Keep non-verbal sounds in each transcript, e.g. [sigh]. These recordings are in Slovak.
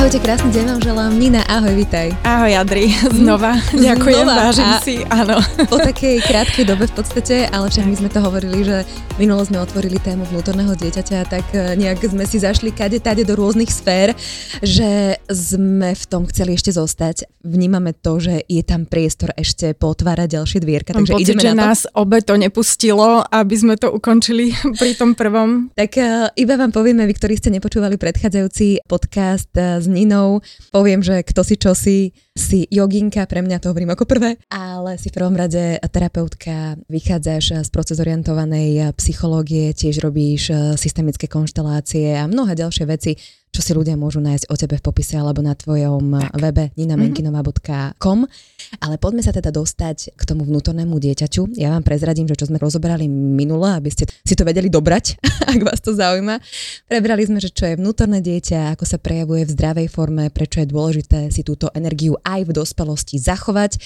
Ahojte, krásny deň vám želám. Nina, ahoj, vitaj. Ahoj, Adri, [laughs] znova. Ďakujem, Znova. vážim A- si, áno. Po takej krátkej dobe v podstate, ale však my sme to hovorili, že minulo sme otvorili tému vnútorného dieťaťa, tak e, nejak sme si zašli kade tade do rôznych sfér, že sme v tom chceli ešte zostať. Vnímame to, že je tam priestor ešte potvárať ďalšie dvierka, Mám takže pocit, ideme že na to. nás obe to nepustilo, aby sme to ukončili [laughs] pri tom prvom. Tak uh, iba vám povieme, vy, ktorí ste nepočúvali predchádzajúci podcast uh, s Ninou, poviem, že kto si čo si, si joginka, pre mňa to hovorím ako prvé, ale si v prvom rade terapeutka, vychádzaš z procesorientovanej psychológie, tiež robíš uh, systemické konštelácie a mnohé ďalšie veci, čo si ľudia môžu nájsť o tebe v popise alebo na tvojom tak. webe ninamenkinova.com. Ale poďme sa teda dostať k tomu vnútornému dieťaťu. Ja vám prezradím, že čo sme rozoberali minule, aby ste si to vedeli dobrať, [laughs] ak vás to zaujíma. Prebrali sme, že čo je vnútorné dieťa, ako sa prejavuje v zdravej forme, prečo je dôležité si túto energiu aj v dospelosti zachovať.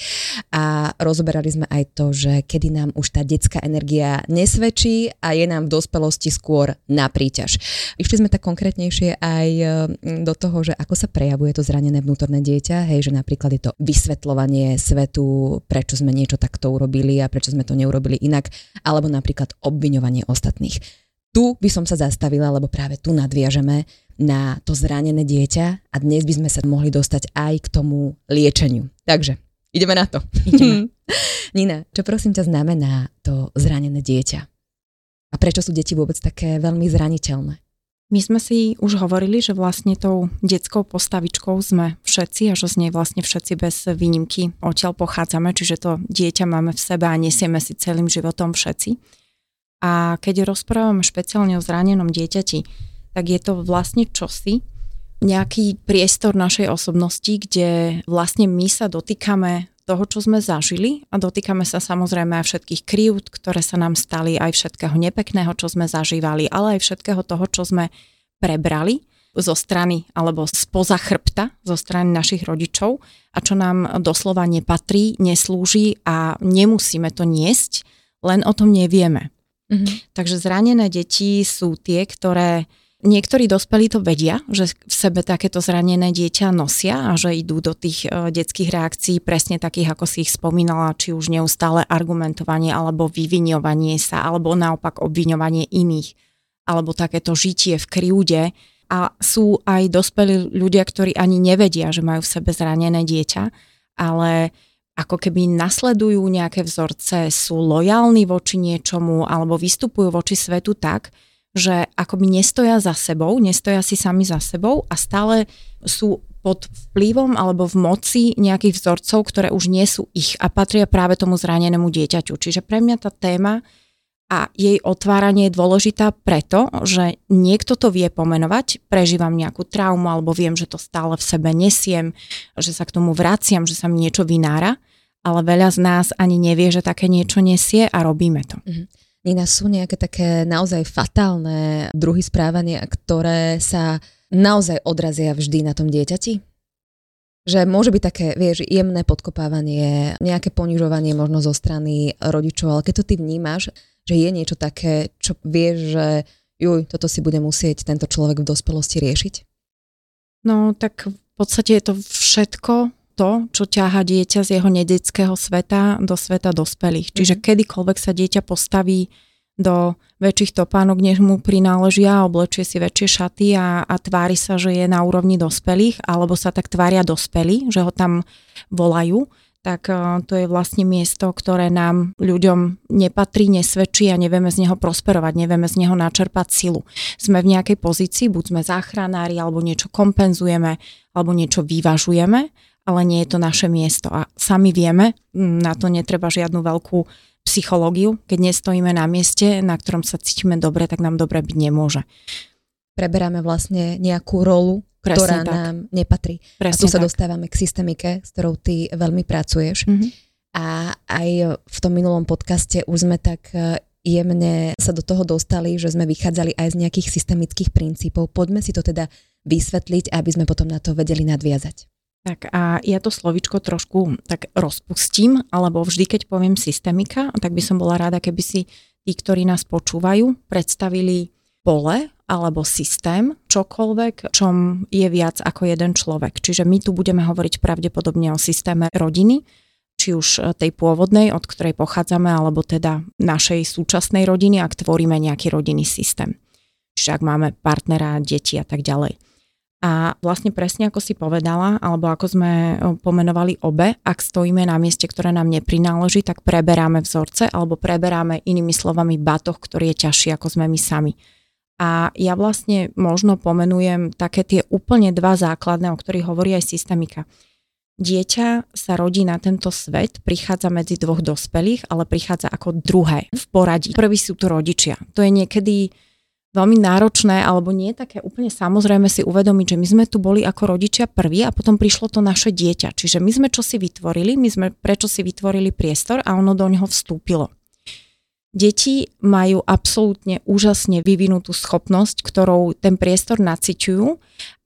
A rozoberali sme aj to, že kedy nám už tá detská energia nesvedčí a je nám v dospelosti skôr na príťaž. Išli sme tak konkrétnejšie aj e, do toho, že ako sa prejavuje to zranené vnútorné dieťa, hej, že napríklad je to vysvetľovanie svetu, prečo sme niečo takto urobili a prečo sme to neurobili inak, alebo napríklad obviňovanie ostatných. Tu by som sa zastavila, lebo práve tu nadviažeme na to zranené dieťa a dnes by sme sa mohli dostať aj k tomu liečeniu. Takže, ideme na to. Ideme. [laughs] Nina, čo prosím ťa znamená to zranené dieťa? A prečo sú deti vôbec také veľmi zraniteľné? My sme si už hovorili, že vlastne tou detskou postavičkou sme všetci a že z nej vlastne všetci bez výnimky odtiaľ pochádzame, čiže to dieťa máme v sebe a nesieme si celým životom všetci. A keď rozprávame špeciálne o zranenom dieťati, tak je to vlastne čosi, nejaký priestor našej osobnosti, kde vlastne my sa dotýkame toho, čo sme zažili a dotýkame sa samozrejme aj všetkých krivd, ktoré sa nám stali, aj všetkého nepekného, čo sme zažívali, ale aj všetkého toho, čo sme prebrali zo strany alebo spoza chrbta, zo strany našich rodičov a čo nám doslova nepatrí, neslúži a nemusíme to niesť, len o tom nevieme. Mhm. Takže zranené deti sú tie, ktoré Niektorí dospelí to vedia, že v sebe takéto zranené dieťa nosia a že idú do tých e, detských reakcií presne takých, ako si ich spomínala, či už neustále argumentovanie alebo vyviňovanie sa, alebo naopak obviňovanie iných, alebo takéto žitie v kryúde. A sú aj dospelí ľudia, ktorí ani nevedia, že majú v sebe zranené dieťa, ale ako keby nasledujú nejaké vzorce, sú lojálni voči niečomu alebo vystupujú voči svetu tak, že akoby nestoja za sebou, nestoja si sami za sebou a stále sú pod vplyvom alebo v moci nejakých vzorcov, ktoré už nie sú ich a patria práve tomu zranenému dieťaťu. Čiže pre mňa tá téma a jej otváranie je dôležitá preto, že niekto to vie pomenovať, prežívam nejakú traumu alebo viem, že to stále v sebe nesiem, že sa k tomu vraciam, že sa mi niečo vynára, ale veľa z nás ani nevie, že také niečo nesie a robíme to. Nina, sú nejaké také naozaj fatálne druhy správania, ktoré sa naozaj odrazia vždy na tom dieťati? Že môže byť také, vieš, jemné podkopávanie, nejaké ponižovanie možno zo strany rodičov, ale keď to ty vnímaš, že je niečo také, čo vieš, že juj, toto si bude musieť tento človek v dospelosti riešiť? No tak v podstate je to všetko to, čo ťaha dieťa z jeho nedetského sveta do sveta dospelých. Čiže Mhm. kedykoľvek sa dieťa postaví do väčších topánok, než mu prináležia, oblečie si väčšie šaty a, a tvári sa, že je na úrovni dospelých, alebo sa tak tvária dospelí, že ho tam volajú, tak eh, to je vlastne miesto, ktoré nám ľuďom nepatrí, nesvedčí a nevieme z neho prosperovať, nevieme z neho načerpať silu. Sme v nejakej pozícii, buď sme záchranári, alebo niečo kompenzujeme, alebo niečo vyvažujeme, ale nie je to naše miesto. A sami vieme, na to netreba žiadnu veľkú psychológiu, keď nestojíme na mieste, na ktorom sa cítime dobre, tak nám dobre byť nemôže. preberáme vlastne nejakú rolu, Presne ktorá tak. nám nepatrí. Presne a tu sa tak. dostávame k systémike, s ktorou ty veľmi pracuješ. Mhm. A aj v tom minulom podcaste už sme tak e, jemne sa do toho dostali, že sme vychádzali aj z nejakých systemických princípov. Poďme si to teda vysvetliť, aby sme potom na to vedeli nadviazať. Tak a ja to slovičko trošku tak rozpustím, alebo vždy, keď poviem systemika, tak by som bola rada, keby si tí, ktorí nás počúvajú, predstavili pole alebo systém, čokoľvek, čom je viac ako jeden človek. Čiže my tu budeme hovoriť pravdepodobne o systéme rodiny, či už e, tej pôvodnej, od ktorej pochádzame, alebo teda našej súčasnej rodiny, ak tvoríme nejaký rodinný systém. Čiže ak máme partnera, deti a tak ďalej. A vlastne presne ako si povedala, alebo ako sme pomenovali obe, ak stojíme na mieste, ktoré nám neprináleží, tak preberáme vzorce alebo preberáme inými slovami batoh, ktorý je ťažší ako sme my sami. A ja vlastne možno pomenujem také tie úplne dva základné, o ktorých hovorí aj systemika. Dieťa sa rodí na tento svet, prichádza medzi dvoch dospelých, ale prichádza ako druhé v poradí. Prvý sú to rodičia. To je niekedy veľmi náročné, alebo nie také úplne samozrejme si uvedomiť, že my sme tu boli ako rodičia prví a potom prišlo to naše dieťa. Čiže my sme čo si vytvorili, my sme prečo si vytvorili priestor a ono do neho vstúpilo. Deti majú absolútne úžasne vyvinutú schopnosť, ktorou ten priestor naciťujú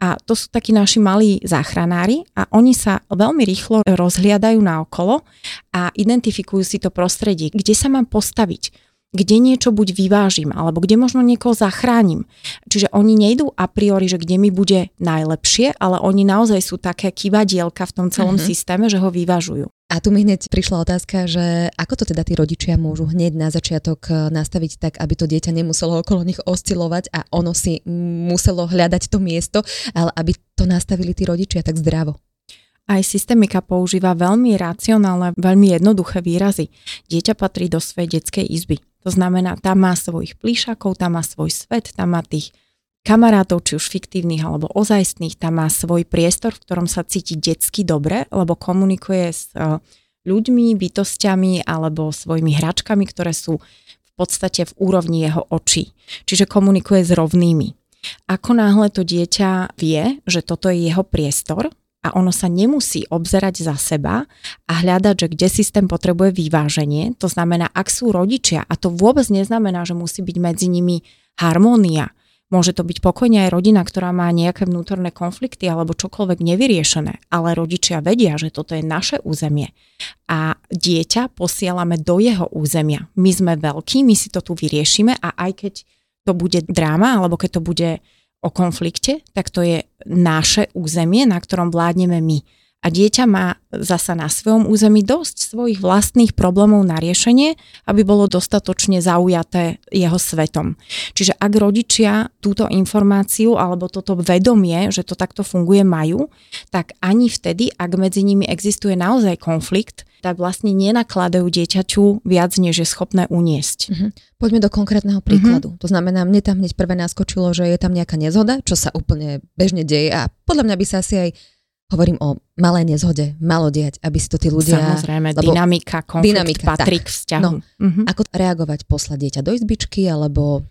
a to sú takí naši malí záchranári a oni sa veľmi rýchlo rozhliadajú naokolo a identifikujú si to prostredie, kde sa mám postaviť, kde niečo buď vyvážim, alebo kde možno niekoho zachránim. Čiže oni nejdú a priori, že kde mi bude najlepšie, ale oni naozaj sú také kývadielka v tom celom Mhm. systéme, že ho vyvažujú. A tu mi hneď prišla otázka, že ako to teda tí rodičia môžu hneď na začiatok e, nastaviť tak, aby to dieťa nemuselo okolo nich oscilovať a ono si muselo hľadať to miesto, ale aby to nastavili tí rodičia tak zdravo. Aj systemika používa veľmi racionálne, veľmi jednoduché výrazy. Dieťa patrí do svojej detskej izby. To znamená, tam má svojich plíšakov, tam má svoj svet, tam má tých kamarátov, či už fiktívnych alebo ozajstných, tam má svoj priestor, v ktorom sa cíti detsky dobre, lebo komunikuje s e, ľuďmi, bytostiami alebo svojimi hračkami, ktoré sú v podstate v úrovni jeho očí. Čiže komunikuje s rovnými. Ako náhle to dieťa vie, že toto je jeho priestor, a ono sa nemusí obzerať za seba a hľadať, že kde systém potrebuje vyváženie. To znamená, ak sú rodičia, a to vôbec neznamená, že musí byť medzi nimi harmónia. Môže to byť pokojne aj rodina, ktorá má nejaké vnútorné konflikty alebo čokoľvek nevyriešené, ale rodičia vedia, že toto je naše územie a dieťa posielame do jeho územia. My sme veľkí, my si to tu vyriešime a aj keď to bude dráma alebo keď to bude o konflikte, tak to je naše územie, na ktorom vládneme my. A dieťa má zasa na svojom území dosť svojich vlastných problémov na riešenie, aby bolo dostatočne zaujaté jeho svetom. Čiže ak rodičia túto informáciu alebo toto vedomie, že to takto funguje, majú, tak ani vtedy, ak medzi nimi existuje naozaj konflikt, tak vlastne nenakladajú dieťaťu viac, než je schopné uniesť. Mhm. Poďme do konkrétneho príkladu. To znamená, mne tam hneď prvé naskočilo, že je tam nejaká nezhoda, čo sa úplne bežne deje a podľa mňa by sa asi aj hovorím o malé nezhode, malo diať, aby si to tí ľudia... Samozrejme, lebo- dynamika, konflikt Dynamika, patrí tak. k vzťahu. No. Mhm. Ako reagovať, poslať dieťa do izbičky, alebo...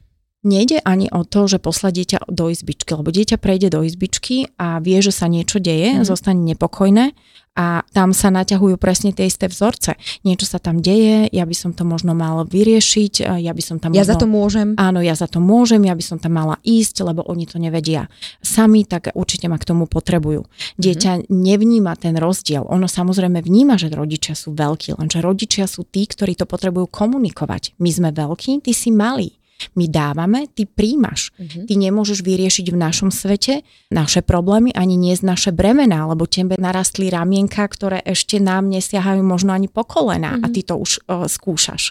Nejde ani o to, že poslať dieťa do izbičky, lebo dieťa prejde do izbičky a vie, že sa niečo deje, Mhm. zostane nepokojné a tam sa naťahujú presne tie isté vzorce. Niečo sa tam deje, ja by som to možno mal vyriešiť, ja by som tam Ja možno... za to môžem. Áno, ja za to môžem, ja by som tam mala ísť, lebo oni to nevedia sami, tak určite ma k tomu potrebujú. Dieťa nevníma ten rozdiel. Ono samozrejme vníma, že rodičia sú veľkí, lenže rodičia sú tí, ktorí to potrebujú komunikovať. My sme veľkí, ty si malý. My dávame, ty príjmaš. Mhm. Ty nemôžeš vyriešiť v našom svete naše problémy, ani niesť naše bremená, lebo tebe narastli ramienka, ktoré ešte nám nesiahajú možno ani po kolená a ty to už uh, skúšaš.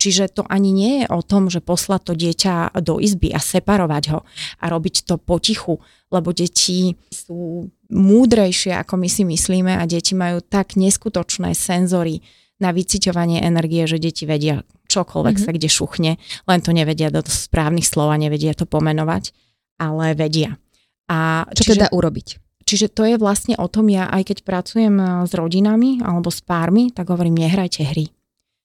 Čiže to ani nie je o tom, že poslať to dieťa do izby a separovať ho a robiť to potichu, lebo deti sú múdrejšie, ako my si myslíme a deti majú tak neskutočné senzory na vyciťovanie energie, že deti vedia čokoľvek Mhm. sa kde šuchne, len to nevedia do správnych slov a nevedia to pomenovať, ale vedia. A Čo teda urobiť? Čiže to je vlastne o tom, ja aj keď pracujem eh, s rodinami alebo s pármi, tak hovorím, nehrajte hry.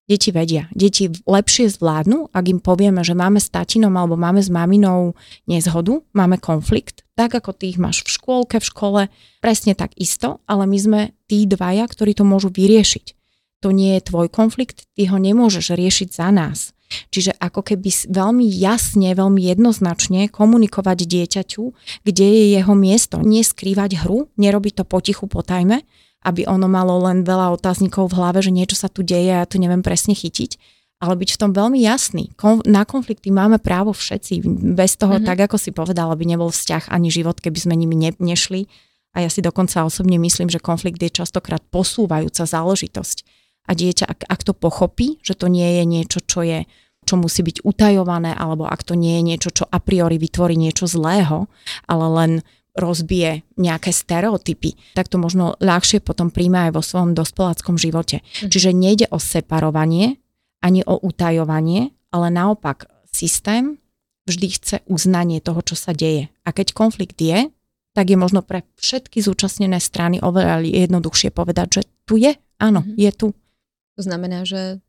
Deti vedia. Deti lepšie zvládnu, ak im povieme, že máme s tatinom alebo máme s maminou nezhodu, máme konflikt, tak ako ty ich máš v škôlke, v škole, presne tak isto, ale my sme tí dvaja, ktorí to môžu vyriešiť. To nie je tvoj konflikt, ty ho nemôžeš riešiť za nás. Čiže ako keby veľmi jasne, veľmi jednoznačne komunikovať dieťaťu, kde je jeho miesto. Neskrývať hru, nerobiť to potichu po tajme, aby ono malo len veľa otáznikov v hlave, že niečo sa tu deje a ja to neviem presne chytiť. Ale byť v tom veľmi jasný. Na konflikty máme právo všetci. Bez toho, mm-hmm. tak ako si povedala, by nebol vzťah ani život, keby sme nimi ne- nešli. A ja si dokonca osobne myslím, že konflikt je častokrát posúvajúca záležitosť. A dieťa, ak, ak to pochopí, že to nie je niečo, čo je čo musí byť utajované, alebo ak to nie je niečo, čo a priori vytvorí niečo zlého, ale len rozbije nejaké stereotypy, tak to možno ľahšie potom príjme aj vo svojom dospeláckom živote. Mm. Čiže nejde o separovanie, ani o utajovanie, ale naopak systém vždy chce uznanie toho, čo sa deje. A keď konflikt je, tak je možno pre všetky zúčastnené strany oveľa jednoduchšie povedať, že tu je, áno, mm. je tu. To znamená, že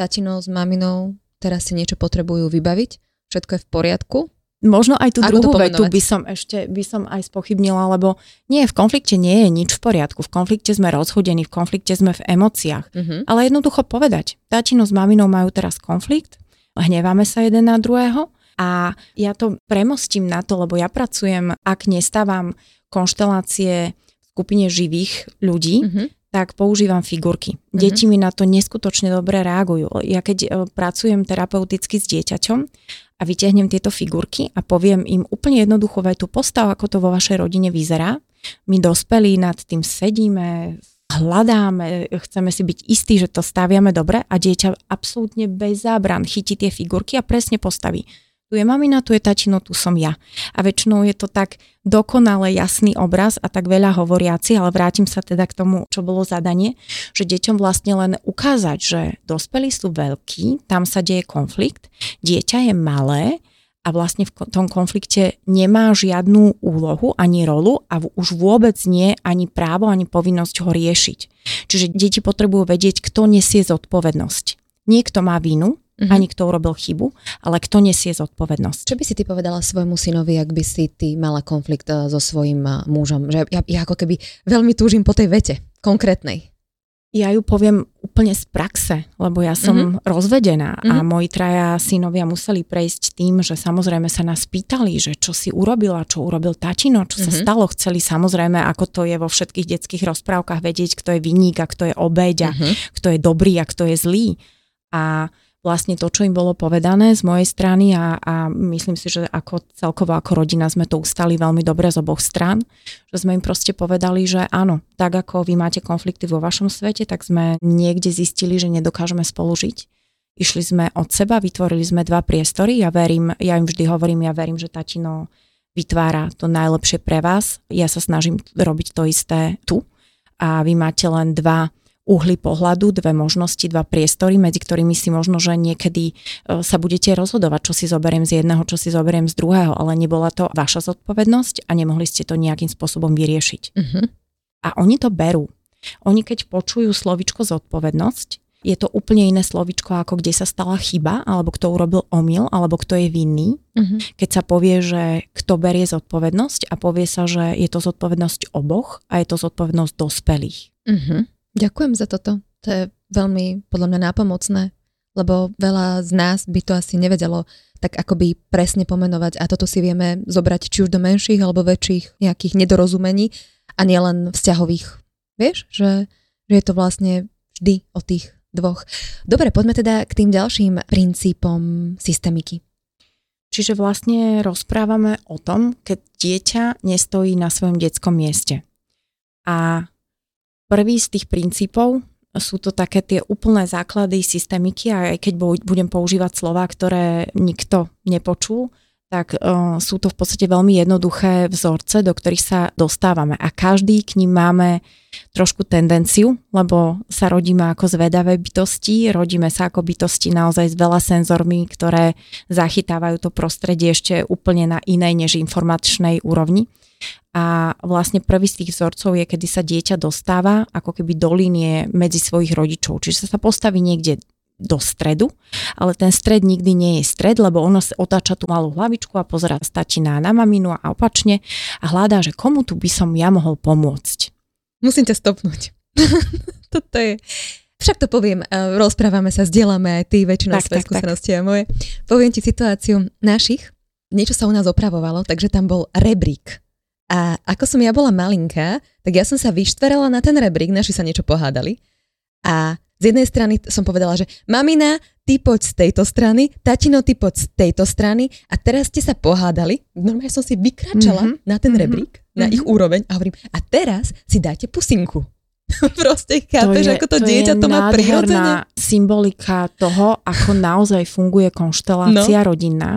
tatino s maminou teraz si niečo potrebujú vybaviť, všetko je v poriadku, Možno aj tú Ako druhú vetu by som ešte by som aj spochybnila, lebo nie, v konflikte nie je nič v poriadku. V konflikte sme rozhodení, v konflikte sme v emóciách. Uh-huh. Ale jednoducho povedať, tatino s maminou majú teraz konflikt, hneváme sa jeden na druhého a ja to premostím na to, lebo ja pracujem, ak nestávam konštelácie v skupine živých ľudí, uh-huh tak používam figurky. Uh-huh. Deti mi na to neskutočne dobre reagujú. Ja keď e, pracujem terapeuticky s dieťaťom a vyťahnem tieto figurky a poviem im úplne jednoducho vetu postav, ako to vo vašej rodine vyzerá. My dospelí nad tým sedíme, hľadáme, chceme si byť istí, že to staviame dobre a dieťa absolútne bez zábran chytí tie figurky a presne postaví tu je mamina, tu je tačino, tu som ja. A väčšinou je to tak dokonale jasný obraz a tak veľa hovoriaci, ale vrátim sa teda k tomu, čo bolo zadanie, že deťom vlastne len ukázať, že dospelí sú veľkí, tam sa deje konflikt, dieťa je malé a vlastne v tom konflikte nemá žiadnu úlohu ani rolu a už vôbec nie ani právo, ani povinnosť ho riešiť. Čiže deti potrebujú vedieť, kto nesie zodpovednosť. Niekto má vinu, uh-huh. ani kto urobil chybu, ale kto nesie zodpovednosť. Čo by si ty povedala svojmu synovi, ak by si ty mala konflikt eh, so svojím eh, mužom? Že ja, ja ako keby veľmi túžim po tej vete, konkrétnej. Ja ju poviem úplne z praxe, lebo ja som mm-hmm. rozvedená mm-hmm. a mhm. moji traja synovia museli prejsť tým, že samozrejme sa nás pýtali, že čo si urobila, čo urobil tačino, čo mm-hmm. sa mhm. stalo. Chceli samozrejme, ako to je vo všetkých detských rozprávkach, vedieť, kto je vinník a kto je obeď a mm-hmm. kto je dobrý a kto je zlý. A vlastne to, čo im bolo povedané z mojej strany a, a myslím si, že ako celkovo ako rodina sme to ustali veľmi dobre z oboch strán, že sme im proste povedali, že áno, tak ako vy máte konflikty vo vašom svete, tak sme niekde zistili, že nedokážeme spolu žiť. Išli sme od seba, vytvorili sme dva priestory, ja verím, ja im vždy hovorím, ja verím, že tatino vytvára to najlepšie pre vás, ja sa snažím robiť to isté tu. A vy máte len dva uhly pohľadu, dve možnosti, dva priestory, medzi ktorými si možno, že niekedy e, sa budete rozhodovať, čo si zoberiem z jedného, čo si zoberiem z druhého, ale nebola to vaša zodpovednosť a nemohli ste to nejakým spôsobom vyriešiť. Uh-huh. A oni to berú. Oni keď počujú slovičko zodpovednosť, je to úplne iné slovičko, ako kde sa stala chyba, alebo kto urobil omyl, alebo kto je vinný. Uh-huh. Keď sa povie, že kto berie zodpovednosť a povie sa, že je to zodpovednosť oboch a je to zodpovednosť dospelých. Uh-huh. Ďakujem za toto. To je veľmi podľa mňa nápomocné, lebo veľa z nás by to asi nevedelo tak akoby presne pomenovať a toto si vieme zobrať či už do menších alebo väčších nejakých nedorozumení a nielen vzťahových. Vieš, že, že je to vlastne vždy o tých dvoch. Dobre, poďme teda k tým ďalším princípom systemiky. Čiže vlastne rozprávame o tom, keď dieťa nestojí na svojom detskom mieste. A Prvý z tých princípov sú to také tie úplné základy systemiky a aj keď budem používať slova, ktoré nikto nepočul, tak uh, sú to v podstate veľmi jednoduché vzorce, do ktorých sa dostávame. A každý k ním máme trošku tendenciu, lebo sa rodíme ako zvedavé bytosti, rodíme sa ako bytosti naozaj s veľa senzormi, ktoré zachytávajú to prostredie ešte úplne na inej než informačnej úrovni. A vlastne prvý z tých vzorcov je, kedy sa dieťa dostáva ako keby do línie medzi svojich rodičov. Čiže sa postaví niekde do stredu, ale ten stred nikdy nie je stred, lebo ono otáča tú malú hlavičku a pozera stačí na, maminu a opačne a hľadá, že komu tu by som ja mohol pomôcť. Musím ťa stopnúť. [laughs] Toto je... Však to poviem, rozprávame sa, zdieľame aj ty väčšinou tak, svoje skúsenosti a moje. Poviem ti situáciu našich. Niečo sa u nás opravovalo, takže tam bol rebrík. A ako som ja bola malinká, tak ja som sa vyštverala na ten rebrík, naši sa niečo pohádali. A z jednej strany som povedala, že mamina, ty poď z tejto strany, tatino, ty poď z tejto strany a teraz ste sa pohádali. Normálne som si vykračala mm-hmm. na ten mhm. rebrík, mm-hmm. na ich úroveň a hovorím, a teraz si dajte pusinku. [laughs] Proste chápeš, to je, ako to, to dieťa to má prirodzene. symbolika toho, ako naozaj funguje konštelácia no. rodinná,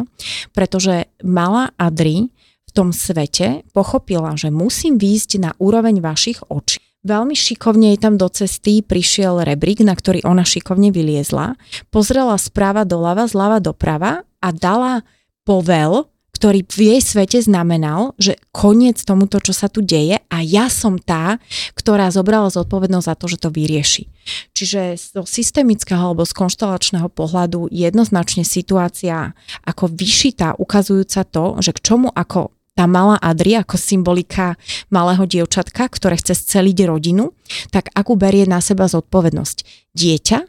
pretože malá Adri tom svete pochopila, že musím výjsť na úroveň vašich očí Veľmi šikovne jej tam do cesty prišiel rebrík, na ktorý ona šikovne vyliezla, pozrela správa doľava, zľava doprava a dala povel, ktorý v jej svete znamenal, že koniec tomuto, čo sa tu deje a ja som tá, ktorá zobrala zodpovednosť za to, že to vyrieši. Čiže z systemického alebo z konštelačného pohľadu jednoznačne situácia ako vyšitá, ukazujúca to, že k čomu ako tá malá Adria ako symbolika malého dievčatka, ktoré chce sceliť rodinu, tak akú berie na seba zodpovednosť. Dieťa,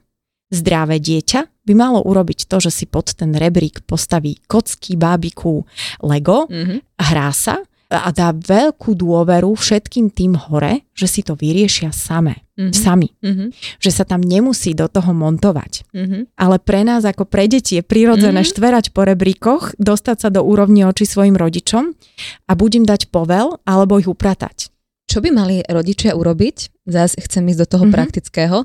zdravé dieťa by malo urobiť to, že si pod ten rebrík postaví kocky, bábiku, Lego, mm-hmm. hrá sa a dá veľkú dôveru všetkým tým hore, že si to vyriešia samé, mm-hmm. sami. Mm-hmm. Že sa tam nemusí do toho montovať. Mm-hmm. Ale pre nás ako pre deti je prirodzené mm-hmm. štverať po rebríkoch, dostať sa do úrovni oči svojim rodičom a budem dať povel alebo ich upratať. Čo by mali rodičia urobiť? Zás chcem ísť do toho mm-hmm. praktického.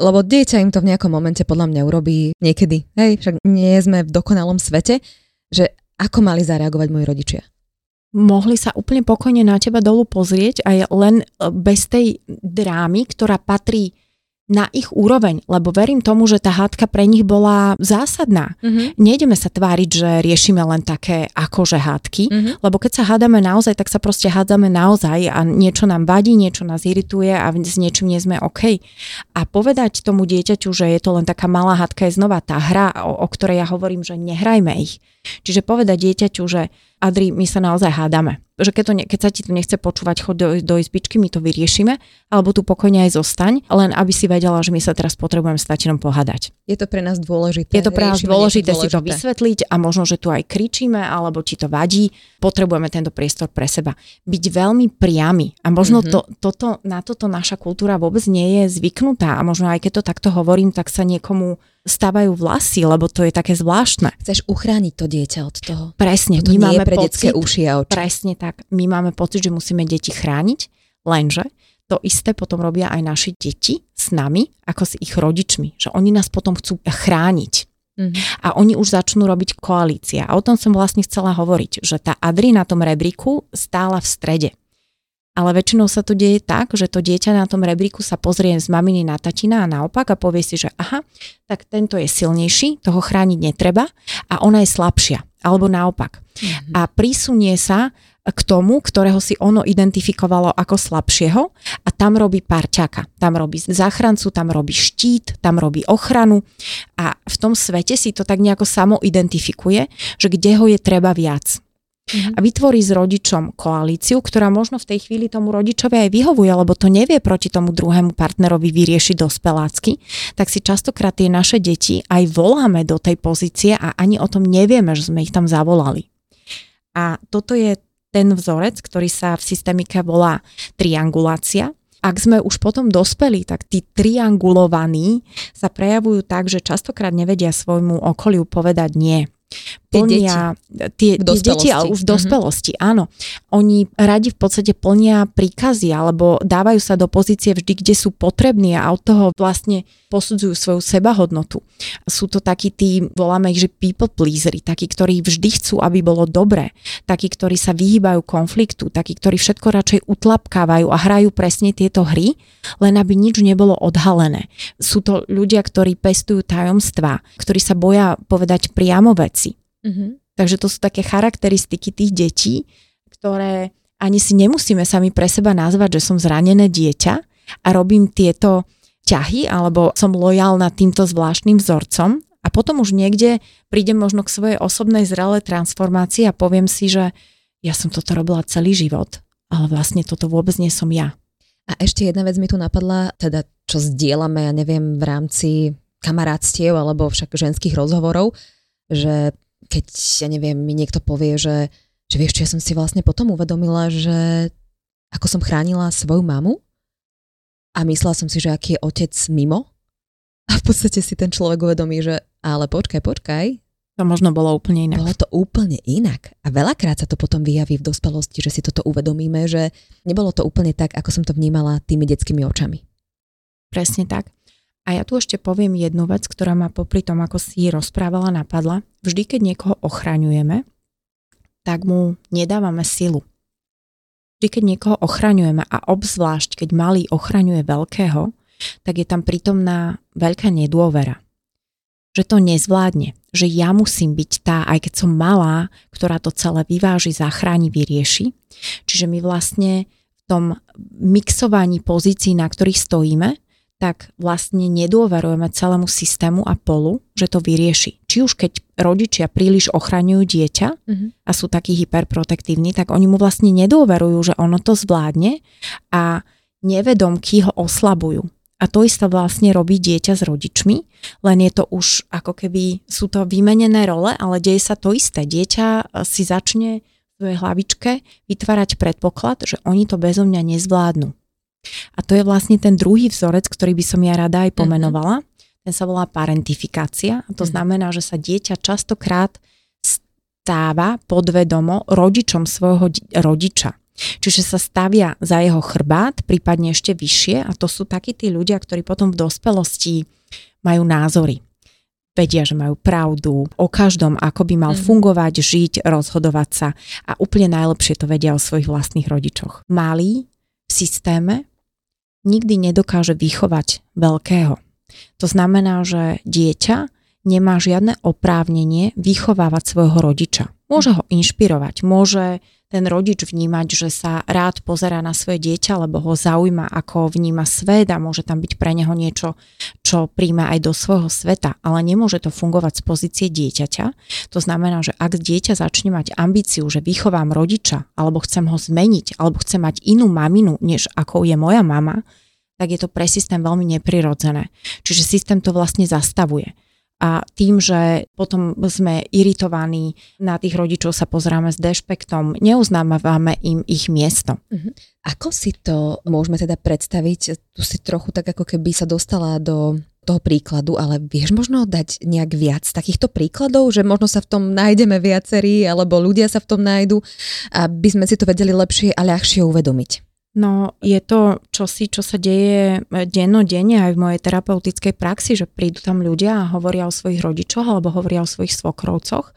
Lebo dieťa im to v nejakom momente podľa mňa urobí niekedy. Hej, však nie sme v dokonalom svete, že ako mali zareagovať moji rodičia? Mohli sa úplne pokojne na teba dolu pozrieť aj len e, bez tej drámy, ktorá patrí na ich úroveň, lebo verím tomu, že tá hádka pre nich bola zásadná. Mm-hmm. Nejdeme sa tváriť, že riešime len také akože hádky, mm-hmm. lebo keď sa hádame naozaj, tak sa proste hádzame naozaj a niečo nám vadí, niečo nás irituje a s niečím nie sme OK. A povedať tomu dieťaťu, že je to len taká malá hádka, je znova tá hra, o, o ktorej ja hovorím, že nehrajme ich. Čiže povedať dieťaťu, že Adri, my sa naozaj hádame. Že keď, to ne, keď sa ti to nechce počúvať, choď do, do izbičky, my to vyriešime, alebo tu pokojne aj zostaň, len aby si vedela, že my sa teraz potrebujeme s tatinom pohádať. Je to pre nás dôležité. Je to pre nás dôležité, dôležité si to vysvetliť a možno, že tu aj kričíme, alebo ti to vadí. Potrebujeme tento priestor pre seba. Byť veľmi priamy. A možno mm-hmm. to, toto, na toto naša kultúra vôbec nie je zvyknutá. A možno aj keď to takto hovorím, tak sa niekomu stávajú vlasy, lebo to je také zvláštne. Chceš uchrániť to dieťa od toho. Presne. To my máme pre pocit, uši a oči. Presne tak. My máme pocit, že musíme deti chrániť, lenže to isté potom robia aj naši deti s nami, ako s ich rodičmi. Že oni nás potom chcú chrániť. Mm-hmm. A oni už začnú robiť koalícia. A o tom som vlastne chcela hovoriť, že tá Adri na tom rebríku stála v strede. Ale väčšinou sa to deje tak, že to dieťa na tom rebríku sa pozrie z maminy na tatina a naopak a povie si, že aha, tak tento je silnejší, toho chrániť netreba a ona je slabšia. Alebo naopak. Mm-hmm. A prísunie sa k tomu, ktorého si ono identifikovalo ako slabšieho a tam robí parťaka. Tam robí záchrancu, tam robí štít, tam robí ochranu a v tom svete si to tak nejako samo identifikuje, že kde ho je treba viac mm-hmm. a vytvorí s rodičom koalíciu, ktorá možno v tej chvíli tomu rodičovi aj vyhovuje, lebo to nevie proti tomu druhému partnerovi vyriešiť dospelácky, tak si častokrát tie naše deti aj voláme do tej pozície a ani o tom nevieme, že sme ich tam zavolali. A toto je ten vzorec, ktorý sa v systémike volá triangulácia. Ak sme už potom dospeli, tak tí triangulovaní sa prejavujú tak, že častokrát nevedia svojmu okoliu povedať nie plnia tie, tie deti, ale už v mhm. dospelosti, mm-hmm. áno. Oni radi v podstate plnia príkazy alebo dávajú sa do pozície vždy, kde sú potrební a od toho vlastne posudzujú svoju sebahodnotu. Sú to takí tí, voláme ich, že people pleasery, takí, ktorí vždy chcú, aby bolo dobré, takí, ktorí sa vyhýbajú konfliktu, takí, ktorí všetko radšej utlapkávajú a hrajú presne tieto hry, len aby nič nebolo odhalené. Sú to ľudia, ktorí pestujú tajomstvá, ktorí sa boja povedať priamo veci. Mm-hmm. Takže to sú také charakteristiky tých detí, ktoré ani si nemusíme sami pre seba nazvať, že som zranené dieťa a robím tieto vzťahy alebo som lojálna týmto zvláštnym vzorcom a potom už niekde prídem možno k svojej osobnej zrelej transformácii a poviem si, že ja som toto robila celý život, ale vlastne toto vôbec nie som ja. A ešte jedna vec mi tu napadla, teda čo zdieľame, ja neviem, v rámci kamarátstiev alebo však ženských rozhovorov, že keď, ja neviem, mi niekto povie, že, že vieš čo, ja som si vlastne potom uvedomila, že ako som chránila svoju mamu a myslela som si, že aký je otec mimo a v podstate si ten človek uvedomí, že ale počkaj, počkaj, to možno bolo úplne inak. Bolo to úplne inak. A veľakrát sa to potom vyjaví v dospelosti, že si toto uvedomíme, že nebolo to úplne tak, ako som to vnímala tými detskými očami. Presne tak. A ja tu ešte poviem jednu vec, ktorá ma popri tom, ako si rozprávala, napadla. Vždy, keď niekoho ochraňujeme, tak mu nedávame silu. Vždy, keď niekoho ochraňujeme a obzvlášť, keď malý ochraňuje veľkého, tak je tam prítomná veľká nedôvera že to nezvládne, že ja musím byť tá, aj keď som malá, ktorá to celé vyváži, zachráni, vyrieši. Čiže my vlastne v tom mixovaní pozícií, na ktorých stojíme, tak vlastne nedôverujeme celému systému a polu, že to vyrieši. Či už keď rodičia príliš ochraňujú dieťa mm-hmm. a sú takí hyperprotektívni, tak oni mu vlastne nedôverujú, že ono to zvládne a nevedomky ho oslabujú. A to isté vlastne robí dieťa s rodičmi, len je to už ako keby sú to vymenené role, ale deje sa to isté. Dieťa e, si začne v svojej hlavičke vytvárať predpoklad, že oni to bezo mňa nezvládnu. A to je vlastne ten druhý vzorec, ktorý by som ja rada aj mhm. pomenovala. Ten sa volá parentifikácia. A to mhm. znamená, že sa dieťa častokrát stáva podvedomo rodičom svojho rodiča. Čiže sa stavia za jeho chrbát, prípadne ešte vyššie a to sú takí tí ľudia, ktorí potom v dospelosti majú názory. Vedia, že majú pravdu o každom, ako by mal mm. fungovať, žiť, rozhodovať sa a úplne najlepšie to vedia o svojich vlastných rodičoch. Malý v systéme nikdy nedokáže vychovať veľkého. To znamená, že dieťa nemá žiadne oprávnenie vychovávať svojho rodiča. Môže ho inšpirovať, môže ten rodič vnímať, že sa rád pozerá na svoje dieťa, lebo ho zaujíma, ako vníma svet a môže tam byť pre neho niečo, čo príjma aj do svojho sveta, ale nemôže to fungovať z pozície dieťaťa. To znamená, že ak dieťa začne mať ambíciu, že vychovám rodiča, alebo chcem ho zmeniť, alebo chcem mať inú maminu, než ako je moja mama, tak je to pre systém veľmi neprirodzené. Čiže systém to vlastne zastavuje a tým, že potom sme iritovaní, na tých rodičov sa pozráme s dešpektom, neuznávame im ich miesto. Uh-huh. Ako si to môžeme teda predstaviť? Tu si trochu tak ako keby sa dostala do toho príkladu, ale vieš možno dať nejak viac takýchto príkladov, že možno sa v tom nájdeme viacerí, alebo ľudia sa v tom nájdu, aby sme si to vedeli lepšie a ľahšie uvedomiť. No je to čosi, čo sa deje e, dennodenne aj v mojej terapeutickej praxi, že prídu tam ľudia a hovoria o svojich rodičoch alebo hovoria o svojich svokrovcoch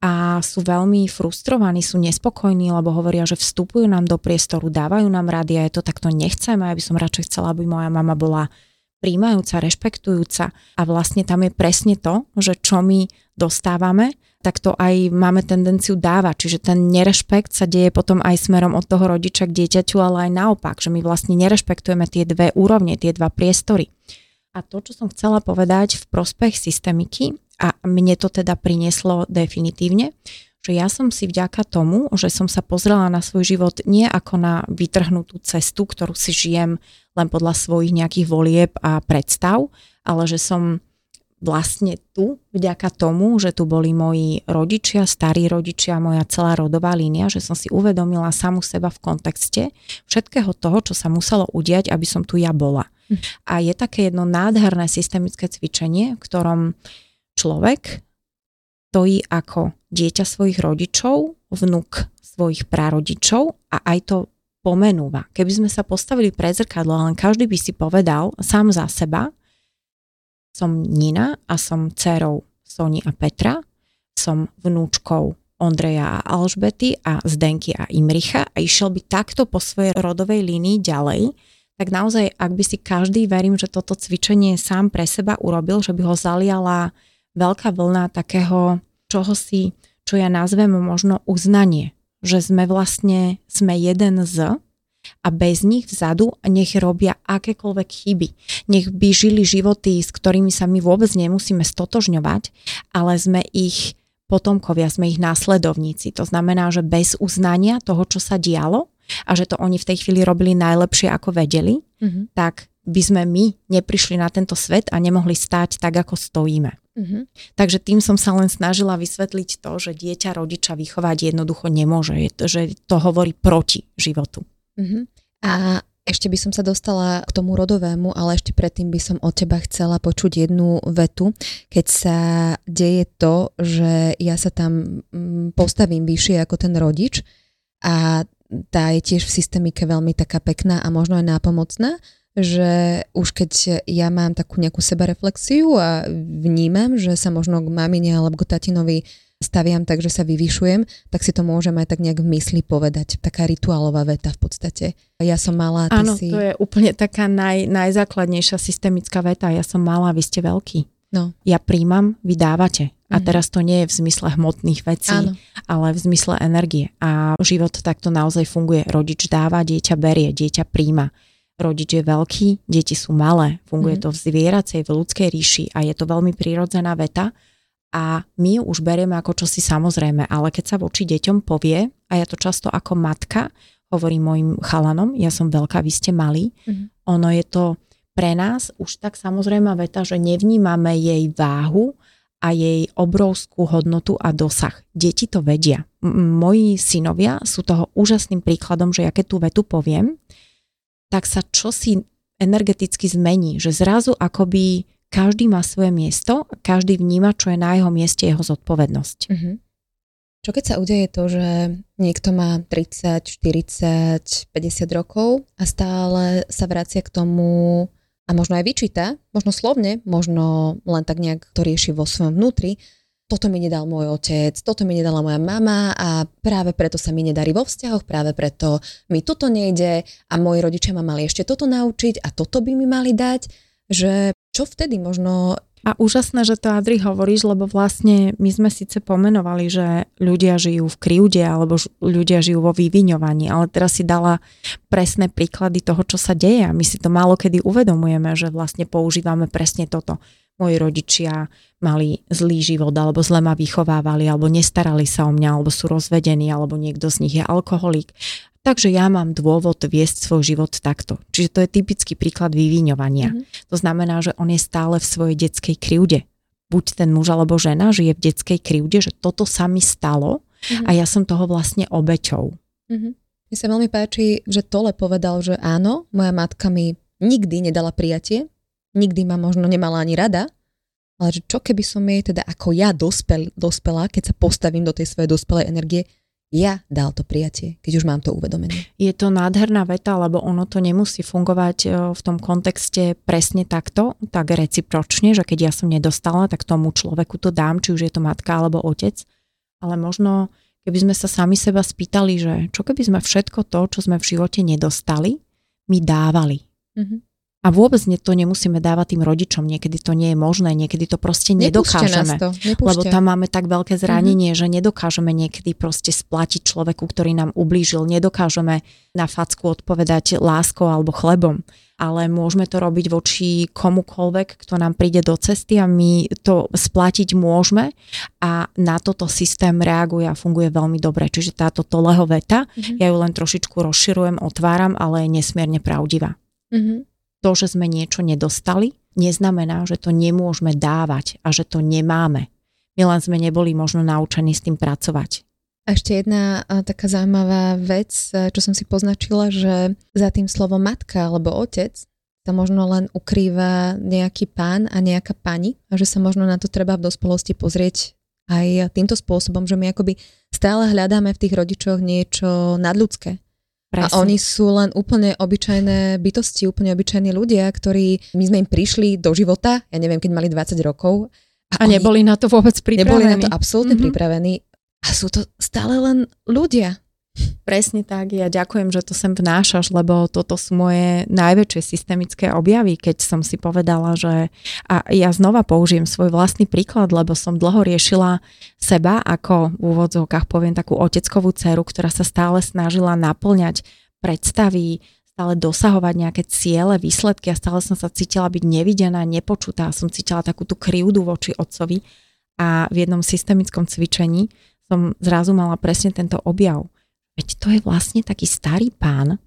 a sú veľmi frustrovaní, sú nespokojní, lebo hovoria, že vstupujú nám do priestoru, dávajú nám rady a je to takto nechcem a ja by som radšej chcela, aby moja mama bola príjmajúca, rešpektujúca. A vlastne tam je presne to, že čo my dostávame, tak to aj máme tendenciu dávať. Čiže ten nerešpekt sa deje potom aj smerom od toho rodiča k dieťaťu, ale aj naopak, že my vlastne nerešpektujeme tie dve úrovne, tie dva priestory. A to, čo som chcela povedať v prospech systemiky, a mne to teda prinieslo definitívne, že ja som si vďaka tomu, že som sa pozrela na svoj život nie ako na vytrhnutú cestu, ktorú si žijem len podľa svojich nejakých volieb a predstav, ale že som vlastne tu, vďaka tomu, že tu boli moji rodičia, starí rodičia, moja celá rodová línia, že som si uvedomila samu seba v kontexte všetkého toho, čo sa muselo udiať, aby som tu ja bola. Hm. A je také jedno nádherné systemické cvičenie, v ktorom človek stojí ako dieťa svojich rodičov, vnúk svojich prarodičov a aj to pomenúva. Keby sme sa postavili pre zrkadlo, len každý by si povedal sám za seba, som Nina a som dcerou Soni a Petra, som vnúčkou Ondreja a Alžbety a Zdenky a Imricha a išiel by takto po svojej rodovej línii ďalej, tak naozaj, ak by si každý, verím, že toto cvičenie sám pre seba urobil, že by ho zaliala veľká vlna takého čoho si, čo ja nazvem možno uznanie, že sme vlastne, sme jeden z a bez nich vzadu nech robia akékoľvek chyby. Nech by žili životy, s ktorými sa my vôbec nemusíme stotožňovať, ale sme ich potomkovia, sme ich následovníci. To znamená, že bez uznania toho, čo sa dialo a že to oni v tej chvíli robili najlepšie, ako vedeli, mm-hmm. tak by sme my neprišli na tento svet a nemohli stáť tak, ako stojíme. Mm-hmm. Takže tým som sa len snažila vysvetliť to, že dieťa rodiča vychovať jednoducho nemôže, že to hovorí proti životu. Mm-hmm. A ešte by som sa dostala k tomu rodovému, ale ešte predtým by som od teba chcela počuť jednu vetu. Keď sa deje to, že ja sa tam mm, postavím vyššie ako ten rodič a tá je tiež v systémike veľmi taká pekná a možno aj nápomocná, že už keď ja mám takú nejakú sebareflexiu a vnímam, že sa možno k mamine alebo k tatinovi staviam tak, že sa vyvyšujem, tak si to môžem aj tak nejak v mysli povedať. Taká rituálová veta v podstate. Ja som malá, ty Áno, si... to je úplne taká naj, najzákladnejšia systemická veta. Ja som malá, vy ste veľký. No. Ja príjmam, vy dávate. A mhm. teraz to nie je v zmysle hmotných vecí, Áno. ale v zmysle energie. A život takto naozaj funguje. Rodič dáva, dieťa berie, dieťa príjma rodič je veľký, deti sú malé, funguje mm. to v zvieracej, v ľudskej ríši a je to veľmi prírodzená veta a my ju už berieme ako čosi samozrejme, ale keď sa voči deťom povie, a ja to často ako matka hovorím mojim chalanom, ja som veľká, vy ste malí, mm. ono je to pre nás už tak samozrejme veta, že nevnímame jej váhu a jej obrovskú hodnotu a dosah. Deti to vedia. M- moji synovia sú toho úžasným príkladom, že ja keď tú vetu poviem, tak sa čosi energeticky zmení, že zrazu akoby každý má svoje miesto, každý vníma, čo je na jeho mieste jeho zodpovednosť. Mm-hmm. Čo keď sa udeje to, že niekto má 30, 40, 50 rokov a stále sa vracia k tomu a možno aj vyčíta, možno slovne, možno len tak nejak to rieši vo svojom vnútri, toto mi nedal môj otec, toto mi nedala moja mama a práve preto sa mi nedarí vo vzťahoch, práve preto mi toto nejde a moji rodičia ma mali ešte toto naučiť a toto by mi mali dať, že čo vtedy možno a úžasné, že to Adri hovoríš, lebo vlastne my sme síce pomenovali, že ľudia žijú v kryude alebo ľudia žijú vo vyviňovaní, ale teraz si dala presné príklady toho, čo sa deje my si to málo kedy uvedomujeme, že vlastne používame presne toto moji rodičia mali zlý život, alebo zle ma vychovávali, alebo nestarali sa o mňa, alebo sú rozvedení, alebo niekto z nich je alkoholík. Takže ja mám dôvod viesť svoj život takto. Čiže to je typický príklad vyvíňovania. Mm-hmm. To znamená, že on je stále v svojej detskej krivde. Buď ten muž alebo žena žije v detskej krivde, že toto sa mi stalo mm-hmm. a ja som toho vlastne obeťou. Mm-hmm. Mne sa veľmi páči, že Tole povedal, že áno, moja matka mi nikdy nedala prijatie, nikdy ma možno nemala ani rada, ale že čo keby som jej teda ako ja dospel, dospela, keď sa postavím do tej svojej dospelej energie, ja dal to prijatie, keď už mám to uvedomené. Je to nádherná veta, lebo ono to nemusí fungovať e, v tom kontexte presne takto, tak recipročne, že keď ja som nedostala, tak tomu človeku to dám, či už je to matka alebo otec. Ale možno, keby sme sa sami seba spýtali, že čo keby sme všetko to, čo sme v živote nedostali, mi dávali. Mm-hmm. A vôbec to nemusíme dávať tým rodičom, niekedy to nie je možné, niekedy to proste nedokážeme. To, lebo tam máme tak veľké zranenie, mm-hmm. že nedokážeme niekedy proste splatiť človeku, ktorý nám ublížil, nedokážeme na facku odpovedať láskou alebo chlebom, ale môžeme to robiť voči komukolvek, kto nám príde do cesty a my to splatiť môžeme a na toto systém reaguje a funguje veľmi dobre. Čiže táto toleho veta, mm-hmm. ja ju len trošičku rozširujem, otváram, ale je nesmierne pravdivá. Mm-hmm to, že sme niečo nedostali, neznamená, že to nemôžeme dávať a že to nemáme. My len sme neboli možno naučení s tým pracovať. A ešte jedna a, taká zaujímavá vec, čo som si poznačila, že za tým slovom matka alebo otec sa možno len ukrýva nejaký pán a nejaká pani a že sa možno na to treba v dospelosti pozrieť aj týmto spôsobom, že my akoby stále hľadáme v tých rodičoch niečo nadľudské. Presne. A oni sú len úplne obyčajné bytosti, úplne obyčajní ľudia, ktorí, my sme im prišli do života, ja neviem, keď mali 20 rokov. A, a neboli na to vôbec pripravení. Neboli na to absolútne mm-hmm. pripravení. A sú to stále len ľudia. Presne tak, ja ďakujem, že to sem vnášaš, lebo toto sú moje najväčšie systemické objavy, keď som si povedala, že a ja znova použijem svoj vlastný príklad, lebo som dlho riešila seba ako v úvodzovkách poviem takú oteckovú dceru, ktorá sa stále snažila naplňať predstavy, stále dosahovať nejaké ciele, výsledky a stále som sa cítila byť nevidená, nepočutá, som cítila takú tú krivdu voči otcovi a v jednom systemickom cvičení som zrazu mala presne tento objav. Veď to je vlastne taký starý pán,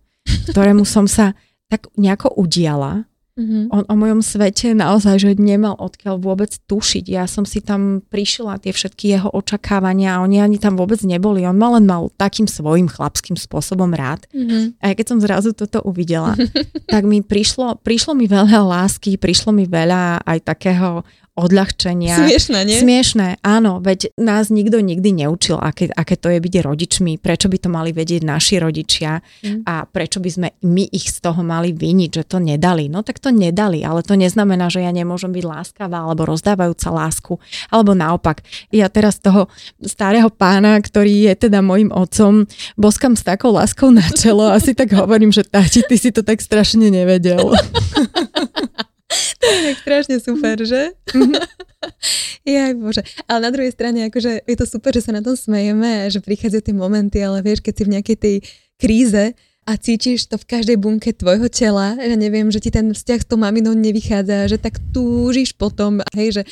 ktorému som sa tak nejako udiala Mm-hmm. On o mojom svete naozaj, že nemal odkiaľ vôbec tušiť. Ja som si tam prišla tie všetky jeho očakávania a oni ani tam vôbec neboli. On ma len mal takým svojim chlapským spôsobom rád. Mm-hmm. A keď som zrazu toto uvidela, [laughs] tak mi prišlo, prišlo mi veľa lásky, prišlo mi veľa aj takého odľahčenia. Smiešné, nie? Smiešné, áno, veď nás nikto nikdy neučil, aké, aké to je byť rodičmi, prečo by to mali vedieť naši rodičia mm. a prečo by sme my ich z toho mali vyniť, že to nedali. No tak to nedali, ale to neznamená, že ja nemôžem byť láskavá alebo rozdávajúca lásku, alebo naopak. Ja teraz toho starého pána, ktorý je teda môjim otcom, boskam s takou láskou na čelo a si tak hovorím, že táti, ty si to tak strašne nevedel. [laughs] [laughs] je strašne super, že? [laughs] Jaj, bože. Ale na druhej strane, akože je to super, že sa na tom smejeme, že prichádzajú tie momenty, ale vieš, keď si v nejakej tej kríze a cítiš to v každej bunke tvojho tela, že neviem, že ti ten vzťah s tou maminou nevychádza, že tak túžiš potom, hej, že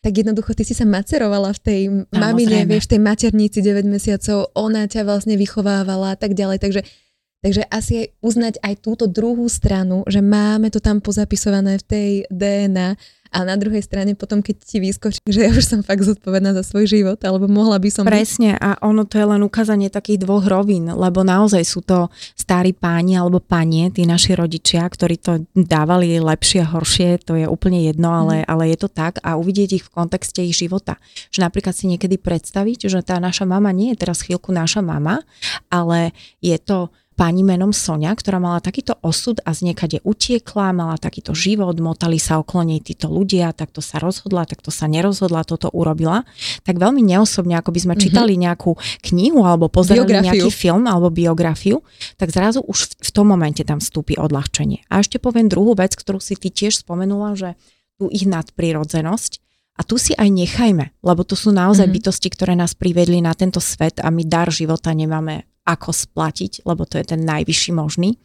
tak jednoducho ty si sa macerovala v tej mamine, vieš, v tej maternici 9 mesiacov, ona ťa vlastne vychovávala a tak ďalej, takže Takže asi aj uznať aj túto druhú stranu, že máme to tam pozapisované v tej DNA a na druhej strane potom, keď ti vyskočí, že ja už som fakt zodpovedná za svoj život, alebo mohla by som... Presne a ono to je len ukázanie takých dvoch rovín, lebo naozaj sú to starí páni alebo panie, tí naši rodičia, ktorí to dávali lepšie a horšie, to je úplne jedno, ale, mm. ale je to tak a uvidieť ich v kontexte ich života. Že napríklad si niekedy predstaviť, že tá naša mama nie je teraz chvíľku naša mama, ale je to pani menom Sonia, ktorá mala takýto osud a z niekade utiekla, mala takýto život, motali sa okolo nej títo ľudia, takto sa rozhodla, takto sa nerozhodla, toto urobila. Tak veľmi neosobne, ako by sme mm-hmm. čítali nejakú knihu alebo pozerali biografiu. nejaký film alebo biografiu, tak zrazu už v, v tom momente tam vstúpi odľahčenie. A ešte poviem druhú vec, ktorú si ty tiež spomenula, že tu ich nadprirodzenosť, a tu si aj nechajme, lebo to sú naozaj mm-hmm. bytosti, ktoré nás privedli na tento svet a my dar života nemáme ako splatiť, lebo to je ten najvyšší možný.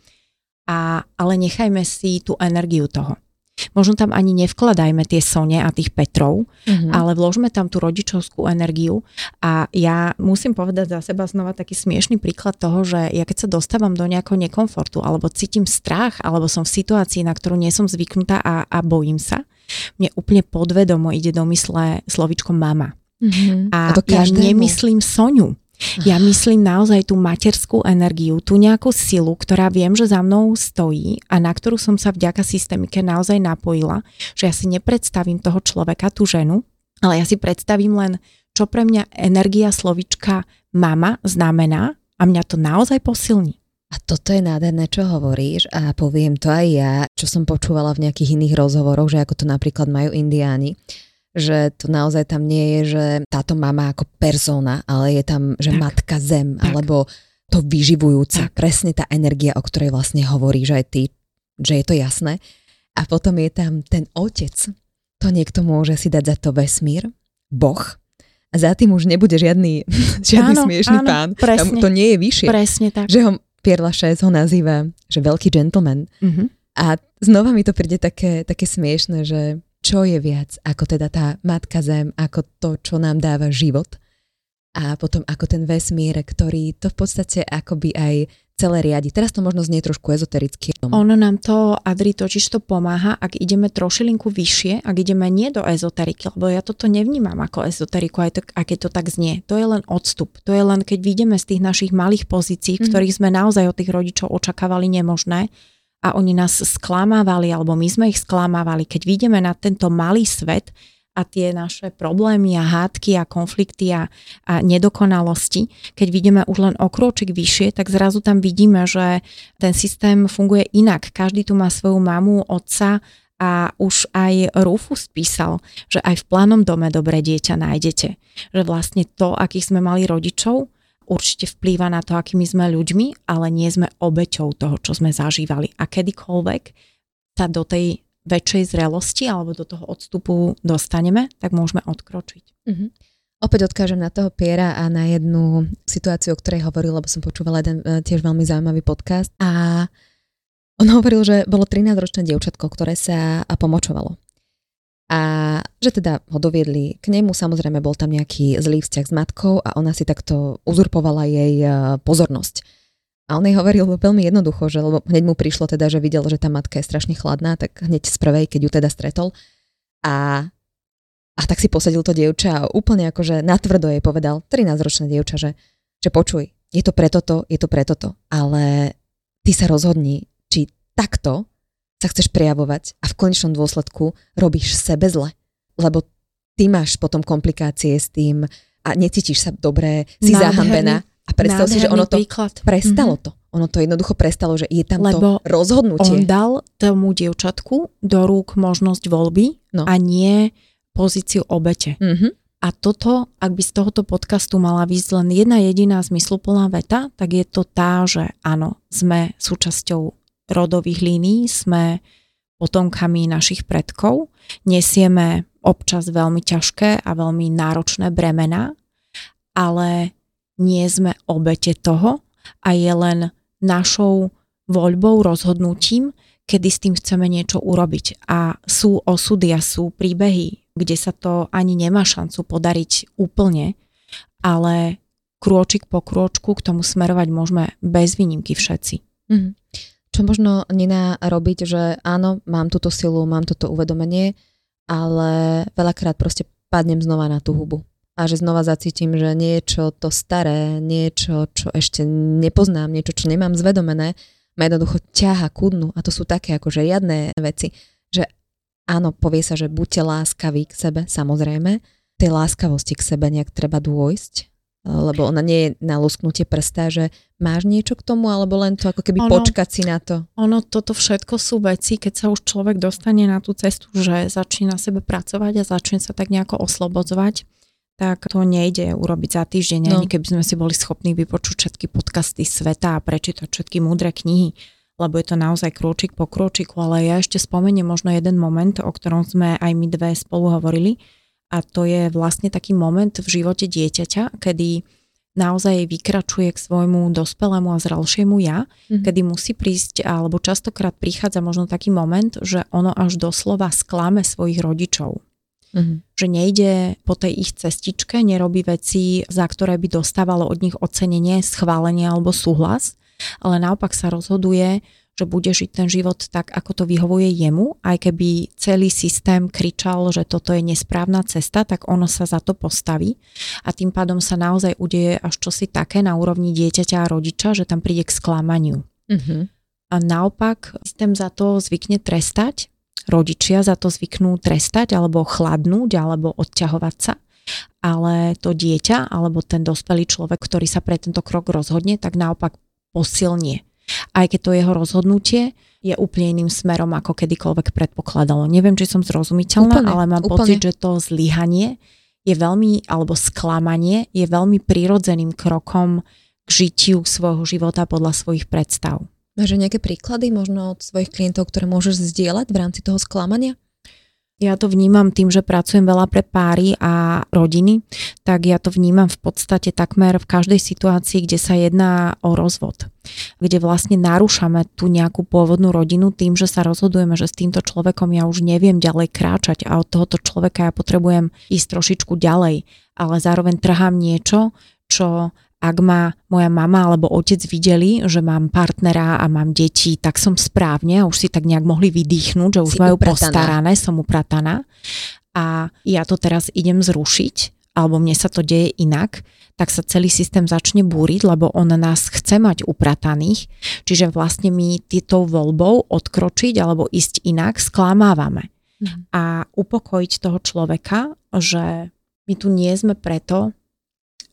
A, ale nechajme si tú energiu toho. Možno tam ani nevkladajme tie Sone a tých Petrov, mm-hmm. ale vložme tam tú rodičovskú energiu a ja musím povedať za seba znova taký smiešný príklad toho, že ja keď sa dostávam do nejakého nekomfortu alebo cítim strach alebo som v situácii, na ktorú nie som zvyknutá a, a bojím sa, mne úplne podvedomo ide do mysle slovičko mama. Mm-hmm. A, a to ja nemyslím Soniu. Ja myslím naozaj tú materskú energiu, tú nejakú silu, ktorá viem, že za mnou stojí a na ktorú som sa vďaka systémike naozaj napojila, že ja si nepredstavím toho človeka, tú ženu, ale ja si predstavím len, čo pre mňa energia slovička mama znamená a mňa to naozaj posilní. A toto je nádherné, čo hovoríš a poviem to aj ja, čo som počúvala v nejakých iných rozhovoroch, že ako to napríklad majú indiáni že to naozaj tam nie je, že táto mama ako persona, ale je tam, že tak. matka zem, tak. alebo to vyživujúca, tak. presne tá energia, o ktorej vlastne hovorí, že aj ty, že je to jasné. A potom je tam ten otec, to niekto môže si dať za to vesmír, Boh, a za tým už nebude žiadny, [laughs] žiadny áno, smiešný áno, pán. Presne, to nie je vyššie. Presne tak. Že ho Pierre Lachaise ho nazýva, že veľký gentleman. Mm-hmm. A znova mi to príde také, také smiešne, že čo je viac ako teda tá matka zem, ako to, čo nám dáva život a potom ako ten vesmír, ktorý to v podstate akoby aj celé riadi. Teraz to možno znie trošku ezotericky. Ono nám to, Adri, totiž to pomáha, ak ideme trošilinku vyššie, ak ideme nie do ezoteriky, lebo ja toto nevnímam ako ezoteriku, aj to, aké to tak znie. To je len odstup. To je len, keď vidíme z tých našich malých pozícií, mm. ktorých sme naozaj od tých rodičov očakávali nemožné, a oni nás sklamávali, alebo my sme ich sklamávali. Keď vidíme na tento malý svet a tie naše problémy a hádky a konflikty a, a nedokonalosti, keď vidíme už len okročik vyššie, tak zrazu tam vidíme, že ten systém funguje inak. Každý tu má svoju mamu, otca a už aj Rufus písal, že aj v plánom dome dobré dieťa nájdete. Že vlastne to, akých sme mali rodičov, určite vplýva na to, akými sme ľuďmi, ale nie sme obeťou toho, čo sme zažívali. A kedykoľvek sa do tej väčšej zrelosti alebo do toho odstupu dostaneme, tak môžeme odkročiť. Uh-huh. Opäť odkážem na toho Piera a na jednu situáciu, o ktorej hovoril, lebo som počúvala jeden e, tiež veľmi zaujímavý podcast a on hovoril, že bolo 13-ročné dievčatko, ktoré sa pomočovalo. A že teda ho doviedli k nemu, samozrejme bol tam nejaký zlý vzťah s matkou a ona si takto uzurpovala jej e, pozornosť. A on jej hovoril veľmi jednoducho, že lebo hneď mu prišlo teda, že videl, že tá matka je strašne chladná, tak hneď z prvej, keď ju teda stretol. A a tak si posadil to dievča a úplne akože natvrdo jej povedal, 13-ročná dievča, že, že počuj, je to preto to, je to preto to, ale ty sa rozhodni, či takto sa chceš prejavovať a v konečnom dôsledku robíš sebe zle. Lebo ty máš potom komplikácie s tým a necítiš sa dobre, si Nádherný, zahambená. A predstav si, že ono to príklad. prestalo mm-hmm. to. Ono to jednoducho prestalo, že je tam Lebo to rozhodnutie. on dal tomu dievčatku do rúk možnosť voľby no. a nie pozíciu obete. Mm-hmm. A toto, ak by z tohoto podcastu mala výsť len jedna jediná zmysluplná veta, tak je to tá, že áno, sme súčasťou rodových línií, sme potomkami našich predkov, nesieme občas veľmi ťažké a veľmi náročné bremená, ale nie sme obete toho a je len našou voľbou, rozhodnutím, kedy s tým chceme niečo urobiť. A sú osudy a sú príbehy kde sa to ani nemá šancu podariť úplne, ale krôčik po krôčku k tomu smerovať môžeme bez výnimky všetci. Mm-hmm. Čo možno Nina robiť, že áno, mám túto silu, mám toto uvedomenie, ale veľakrát proste padnem znova na tú hubu. A že znova zacítim, že niečo to staré, niečo, čo ešte nepoznám, niečo, čo nemám zvedomené, ma jednoducho ťaha ku dnu. A to sú také akože jadné veci, že áno, povie sa, že buďte láskaví k sebe, samozrejme. Tej láskavosti k sebe nejak treba dôjsť, lebo ona nie je na lusknutie prsta, že máš niečo k tomu, alebo len to ako keby ono, počkať si na to. Ono, toto všetko sú veci, keď sa už človek dostane na tú cestu, že začína sebe pracovať a začne sa tak nejako oslobodzovať, tak to nejde urobiť za týždeň, no. ani keby sme si boli schopní vypočuť všetky podcasty sveta a prečítať všetky múdre knihy lebo je to naozaj krôčik po krôčiku, ale ja ešte spomeniem možno jeden moment, o ktorom sme aj my dve spolu hovorili a to je vlastne taký moment v živote dieťaťa, kedy naozaj vykračuje k svojmu dospelému a zralšiemu ja, mm-hmm. kedy musí prísť, alebo častokrát prichádza možno taký moment, že ono až doslova sklame svojich rodičov. Mm-hmm. Že nejde po tej ich cestičke, nerobí veci, za ktoré by dostávalo od nich ocenenie, schválenie alebo súhlas, ale naopak sa rozhoduje, že bude žiť ten život tak, ako to vyhovuje jemu, aj keby celý systém kričal, že toto je nesprávna cesta, tak ono sa za to postaví a tým pádom sa naozaj udeje až čosi také na úrovni dieťaťa a rodiča, že tam príde k sklamaniu. Mm-hmm. A naopak systém za to zvykne trestať, rodičia za to zvyknú trestať alebo chladnúť alebo odťahovať sa ale to dieťa alebo ten dospelý človek, ktorý sa pre tento krok rozhodne, tak naopak posilnie. Aj keď to jeho rozhodnutie je úplne iným smerom, ako kedykoľvek predpokladalo. Neviem, či som zrozumiteľná, úplne, ale mám úplne. pocit, že to zlyhanie je veľmi, alebo sklamanie je veľmi prirodzeným krokom k žitiu svojho života podľa svojich predstav. Máš nejaké príklady možno od svojich klientov, ktoré môžeš zdieľať v rámci toho sklamania? Ja to vnímam tým, že pracujem veľa pre páry a rodiny, tak ja to vnímam v podstate takmer v každej situácii, kde sa jedná o rozvod. Kde vlastne narúšame tú nejakú pôvodnú rodinu tým, že sa rozhodujeme, že s týmto človekom ja už neviem ďalej kráčať a od tohoto človeka ja potrebujem ísť trošičku ďalej, ale zároveň trhám niečo, čo ak ma moja mama alebo otec videli, že mám partnera a mám deti, tak som správne a už si tak nejak mohli vydýchnuť, že už si majú uprataná. postarané, som uprataná a ja to teraz idem zrušiť, alebo mne sa to deje inak, tak sa celý systém začne búriť, lebo on nás chce mať uprataných, čiže vlastne my týtou voľbou odkročiť alebo ísť inak sklamávame. Mm. A upokojiť toho človeka, že my tu nie sme preto,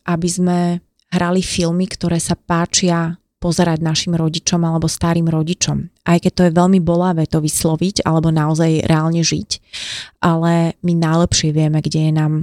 aby sme hrali filmy, ktoré sa páčia pozerať našim rodičom alebo starým rodičom. Aj keď to je veľmi bolavé to vysloviť alebo naozaj reálne žiť. Ale my najlepšie vieme, kde je nám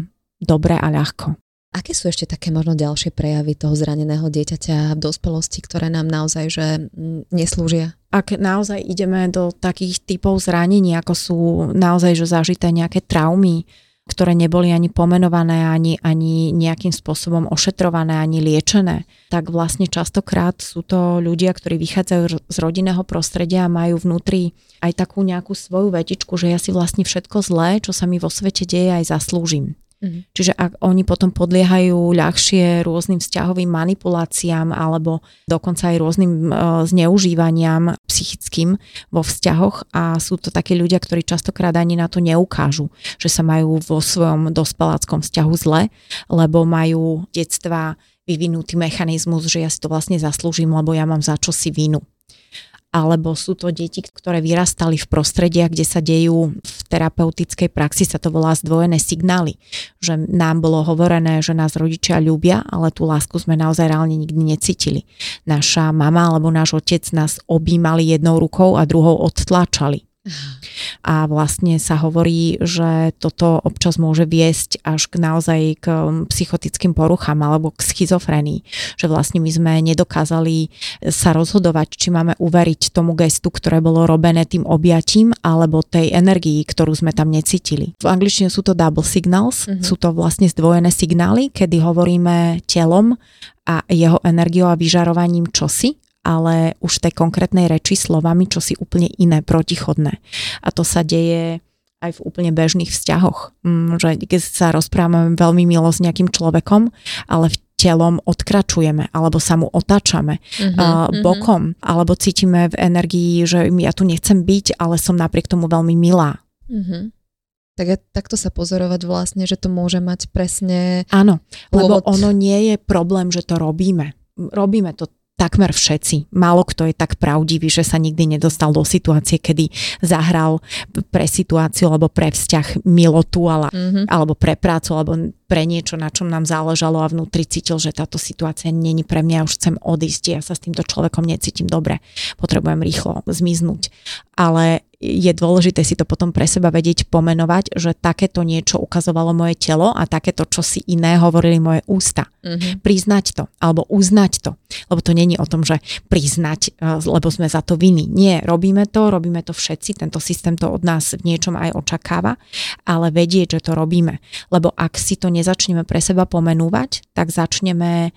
dobre a ľahko. Aké sú ešte také možno ďalšie prejavy toho zraneného dieťaťa v dospelosti, ktoré nám naozaj že mm, neslúžia? Ak naozaj ideme do takých typov zranení, ako sú naozaj že zažité nejaké traumy, ktoré neboli ani pomenované, ani, ani nejakým spôsobom ošetrované, ani liečené, tak vlastne častokrát sú to ľudia, ktorí vychádzajú z rodinného prostredia a majú vnútri aj takú nejakú svoju vetičku, že ja si vlastne všetko zlé, čo sa mi vo svete deje, aj zaslúžim. Mm. Čiže ak oni potom podliehajú ľahšie rôznym vzťahovým manipuláciám alebo dokonca aj rôznym uh, zneužívaniam psychickým vo vzťahoch a sú to takí ľudia, ktorí častokrát ani na to neukážu, že sa majú vo svojom dospeláckom vzťahu zle, lebo majú detstva vyvinutý mechanizmus, že ja si to vlastne zaslúžim, lebo ja mám za čo si vinu alebo sú to deti, ktoré vyrastali v prostrediach, kde sa dejú v terapeutickej praxi, sa to volá zdvojené signály. Že nám bolo hovorené, že nás rodičia ľúbia, ale tú lásku sme naozaj reálne nikdy necítili. Naša mama alebo náš otec nás objímali jednou rukou a druhou odtláčali. A vlastne sa hovorí, že toto občas môže viesť až k naozaj k um, psychotickým poruchám alebo k schizofrenii. Že vlastne my sme nedokázali sa rozhodovať, či máme uveriť tomu gestu, ktoré bolo robené tým objatím, alebo tej energii, ktorú sme tam necítili. V angličtine sú to double signals, mm-hmm. sú to vlastne zdvojené signály, kedy hovoríme telom a jeho energiou a vyžarovaním čosi ale už tej konkrétnej reči slovami, čo si úplne iné, protichodné. A to sa deje aj v úplne bežných vzťahoch. Mm, že keď sa rozprávame veľmi milo s nejakým človekom, ale v telom odkračujeme, alebo sa mu otáčame uh-huh, uh, bokom, uh-huh. alebo cítime v energii, že ja tu nechcem byť, ale som napriek tomu veľmi milá. Uh-huh. Tak je, takto sa pozorovať vlastne, že to môže mať presne... Áno, lebo ono nie je problém, že to robíme. Robíme to takmer všetci. Málo kto je tak pravdivý, že sa nikdy nedostal do situácie, kedy zahral pre situáciu alebo pre vzťah milotu ale, mm-hmm. alebo pre prácu alebo pre niečo, na čom nám záležalo a vnútri cítil, že táto situácia není pre mňa, už chcem odísť, ja sa s týmto človekom necítim dobre, potrebujem rýchlo zmiznúť. Ale je dôležité si to potom pre seba vedieť pomenovať, že takéto niečo ukazovalo moje telo a takéto čo si iné hovorili moje ústa. Mm-hmm. Priznať to alebo uznať to. Lebo to není o tom, že priznať, e, lebo sme za to viny. Nie, robíme to, robíme to všetci, tento systém to od nás v niečom aj očakáva, ale vedieť, že to robíme. Lebo ak si to nezačneme pre seba pomenúvať, tak začneme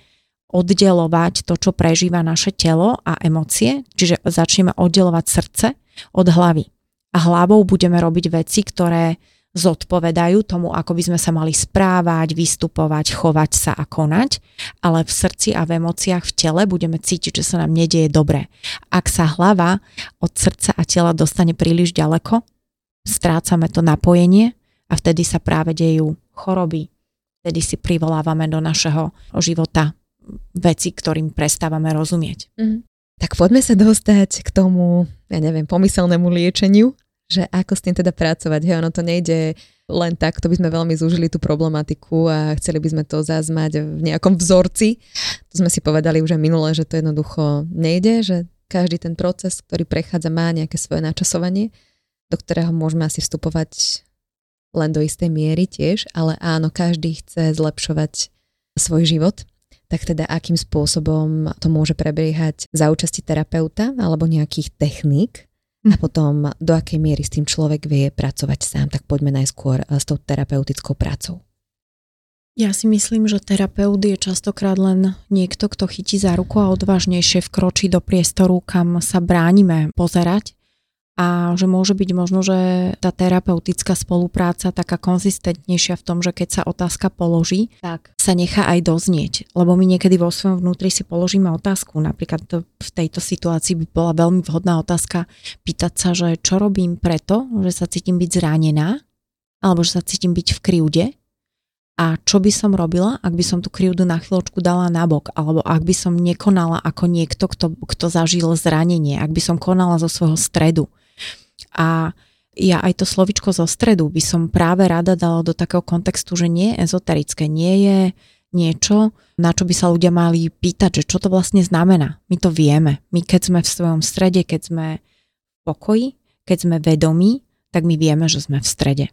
oddelovať to, čo prežíva naše telo a emócie, čiže začneme oddelovať srdce od hlavy. A hlavou budeme robiť veci, ktoré zodpovedajú tomu, ako by sme sa mali správať, vystupovať, chovať sa a konať, ale v srdci a v emóciách v tele budeme cítiť, že sa nám nedieje dobre. Ak sa hlava od srdca a tela dostane príliš ďaleko, strácame to napojenie a vtedy sa práve dejú choroby, vtedy si privolávame do našeho života veci, ktorým prestávame rozumieť. Mm. Tak poďme sa dostať k tomu, ja neviem, pomyselnému liečeniu, že ako s tým teda pracovať. Hej, ono to nejde len tak, to by sme veľmi zúžili tú problematiku a chceli by sme to zazmať v nejakom vzorci. To sme si povedali už aj minule, že to jednoducho nejde, že každý ten proces, ktorý prechádza, má nejaké svoje načasovanie, do ktorého môžeme asi vstupovať len do istej miery tiež, ale áno, každý chce zlepšovať svoj život tak teda akým spôsobom to môže prebiehať za účasti terapeuta alebo nejakých techník a potom do akej miery s tým človek vie pracovať sám. Tak poďme najskôr eh, s tou terapeutickou prácou. Ja si myslím, že terapeut je častokrát len niekto, kto chytí za ruku a odvážnejšie vkročí do priestoru, kam sa bránime pozerať a že môže byť možno, že tá terapeutická spolupráca taká konzistentnejšia v tom, že keď sa otázka položí, tak sa nechá aj doznieť. Lebo my niekedy vo svojom vnútri si položíme otázku. Napríklad to, v tejto situácii by bola veľmi vhodná otázka pýtať sa, že čo robím preto, že sa cítim byť zranená, alebo že sa cítim byť v kryude, a čo by som robila, ak by som tú krivdu na chvíľočku dala nabok, alebo ak by som nekonala ako niekto, kto, kto zažil zranenie, ak by som konala zo svojho stredu. A ja aj to slovičko zo stredu by som práve rada dala do takého kontextu, že nie je ezoterické, nie je niečo, na čo by sa ľudia mali pýtať, že čo to vlastne znamená. My to vieme. My keď sme v svojom strede, keď sme v pokoji, keď sme vedomí, tak my vieme, že sme v strede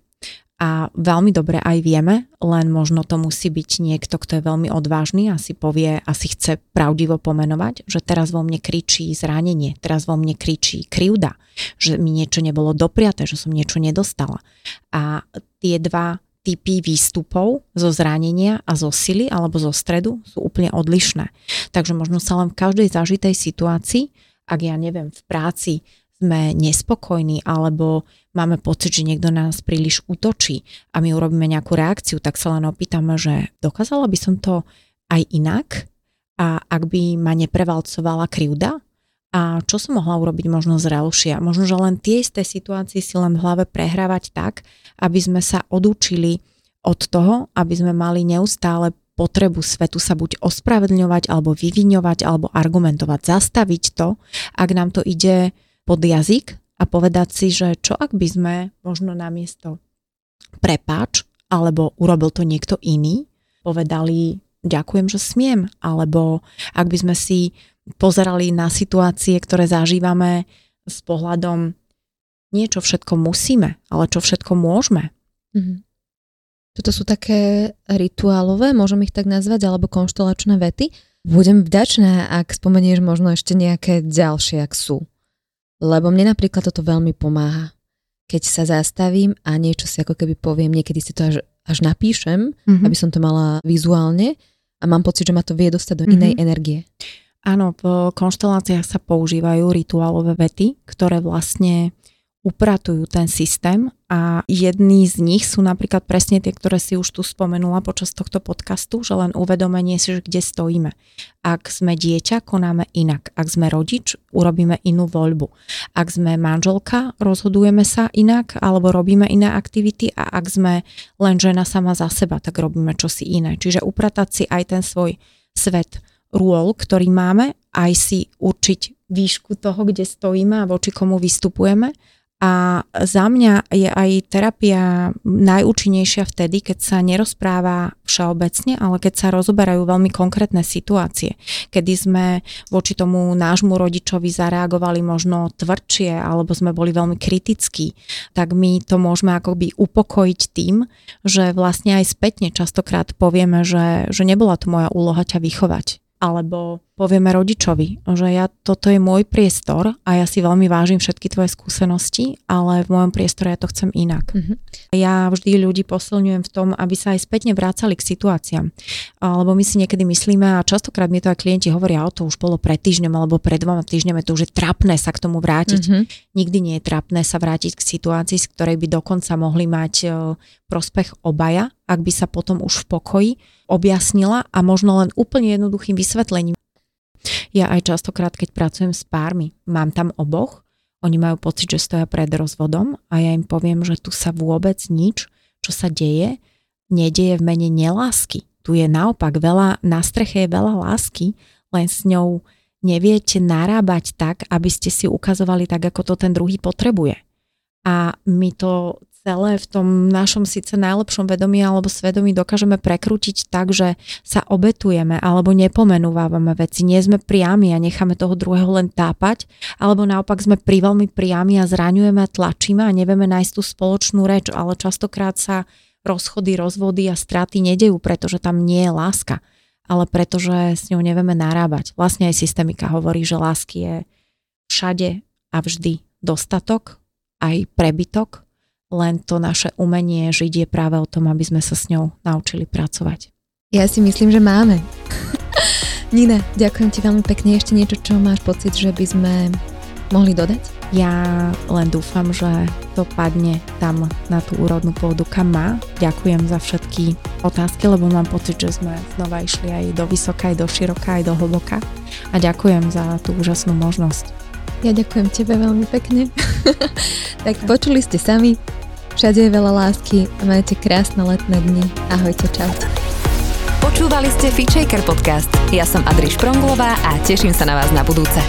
a veľmi dobre aj vieme, len možno to musí byť niekto, kto je veľmi odvážny a si povie a chce pravdivo pomenovať, že teraz vo mne kričí zranenie, teraz vo mne kričí krivda, že mi niečo nebolo dopriaté, že som niečo nedostala. A tie dva typy výstupov zo zranenia a zo sily alebo zo stredu sú úplne odlišné. Takže možno sa len v každej zažitej situácii, ak ja neviem, v práci sme nespokojní alebo máme pocit, že niekto na nás príliš útočí a my urobíme nejakú reakciu, tak sa len opýtame, že dokázala by som to aj inak a ak by ma neprevalcovala krivda, a čo som mohla urobiť možno zrelšia. Možno, že len tie isté situácie si len v hlave prehrávať tak, aby sme sa odúčili od toho, aby sme mali neustále potrebu svetu sa buď ospravedlňovať, alebo vyviňovať, alebo argumentovať, zastaviť to, ak nám to ide pod jazyk a povedať si, že čo ak by sme možno namiesto prepáč, alebo urobil to niekto iný, povedali ďakujem, že smiem, alebo ak by sme si pozerali na situácie, ktoré zažívame s pohľadom nie čo všetko musíme, ale čo všetko môžeme. Mm-hmm. Toto sú také rituálové, môžem ich tak nazvať, alebo konštelačné vety. Budem vďačná, ak spomenieš možno ešte nejaké ďalšie, ak sú. Lebo mne napríklad toto veľmi pomáha. Keď sa zastavím a niečo si ako keby poviem, niekedy si to až, až napíšem, mm-hmm. aby som to mala vizuálne a mám pocit, že ma to vie dostať do mm-hmm. inej energie. Áno, v konšteláciách sa používajú rituálové vety, ktoré vlastne upratujú ten systém a jedný z nich sú napríklad presne tie, ktoré si už tu spomenula počas tohto podcastu, že len uvedomenie si, že kde stojíme. Ak sme dieťa, konáme inak. Ak sme rodič, urobíme inú voľbu. Ak sme manželka, rozhodujeme sa inak alebo robíme iné aktivity a ak sme len žena sama za seba, tak robíme čosi iné. Čiže upratať si aj ten svoj svet rôl, ktorý máme, aj si určiť výšku toho, kde stojíme a voči komu vystupujeme. A za mňa je aj terapia najúčinnejšia vtedy, keď sa nerozpráva všeobecne, ale keď sa rozoberajú veľmi konkrétne situácie. Kedy sme voči tomu nášmu rodičovi zareagovali možno tvrdšie, alebo sme boli veľmi kritickí, tak my to môžeme akoby upokojiť tým, že vlastne aj spätne častokrát povieme, že, že nebola to moja úloha ťa vychovať alebo povieme rodičovi, že ja, toto je môj priestor a ja si veľmi vážim všetky tvoje skúsenosti, ale v mojom priestore ja to chcem inak. Mm-hmm. Ja vždy ľudí posilňujem v tom, aby sa aj spätne vrácali k situáciám. Lebo my si niekedy myslíme, a častokrát mi to aj klienti hovoria, o to už bolo pred týždňom alebo pred dvoma týždňami, to už je trapné sa k tomu vrátiť. Mm-hmm. Nikdy nie je trapné sa vrátiť k situácii, z ktorej by dokonca mohli mať e, prospech obaja, ak by sa potom už v pokoji objasnila a možno len úplne jednoduchým vysvetlením ja aj častokrát, keď pracujem s pármi, mám tam oboch, oni majú pocit, že stoja pred rozvodom a ja im poviem, že tu sa vôbec nič, čo sa deje, nedieje v mene nelásky. Tu je naopak veľa, na streche je veľa lásky, len s ňou neviete narábať tak, aby ste si ukazovali tak, ako to ten druhý potrebuje. A my to celé v tom našom síce najlepšom vedomí alebo svedomí dokážeme prekrútiť tak, že sa obetujeme alebo nepomenúvávame veci, nie sme priami a necháme toho druhého len tápať, alebo naopak sme pri veľmi priami a zraňujeme a tlačíme a nevieme nájsť tú spoločnú reč, ale častokrát sa rozchody, rozvody a straty nedejú, pretože tam nie je láska, ale pretože s ňou nevieme narábať. Vlastne aj systemika hovorí, že lásky je všade a vždy dostatok, aj prebytok, len to naše umenie žiť je práve o tom, aby sme sa s ňou naučili pracovať. Ja si myslím, že máme. [laughs] Nina, ďakujem ti veľmi pekne. Ešte niečo, čo máš pocit, že by sme mohli dodať? Ja len dúfam, že to padne tam na tú úrodnú pôdu, kam má. Ďakujem za všetky otázky, lebo mám pocit, že sme znova išli aj do vysoká, aj do široká, aj do hlboká. A ďakujem za tú úžasnú možnosť. Ja ďakujem tebe veľmi pekne. [laughs] tak počuli ste sami, Všade je veľa lásky a majte krásne letné dni. Ahojte, čau. Počúvali ste Fitchaker podcast. Ja som Adriš Pronglová a teším sa na vás na budúce.